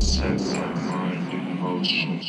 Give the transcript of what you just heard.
Sense of mind in motion.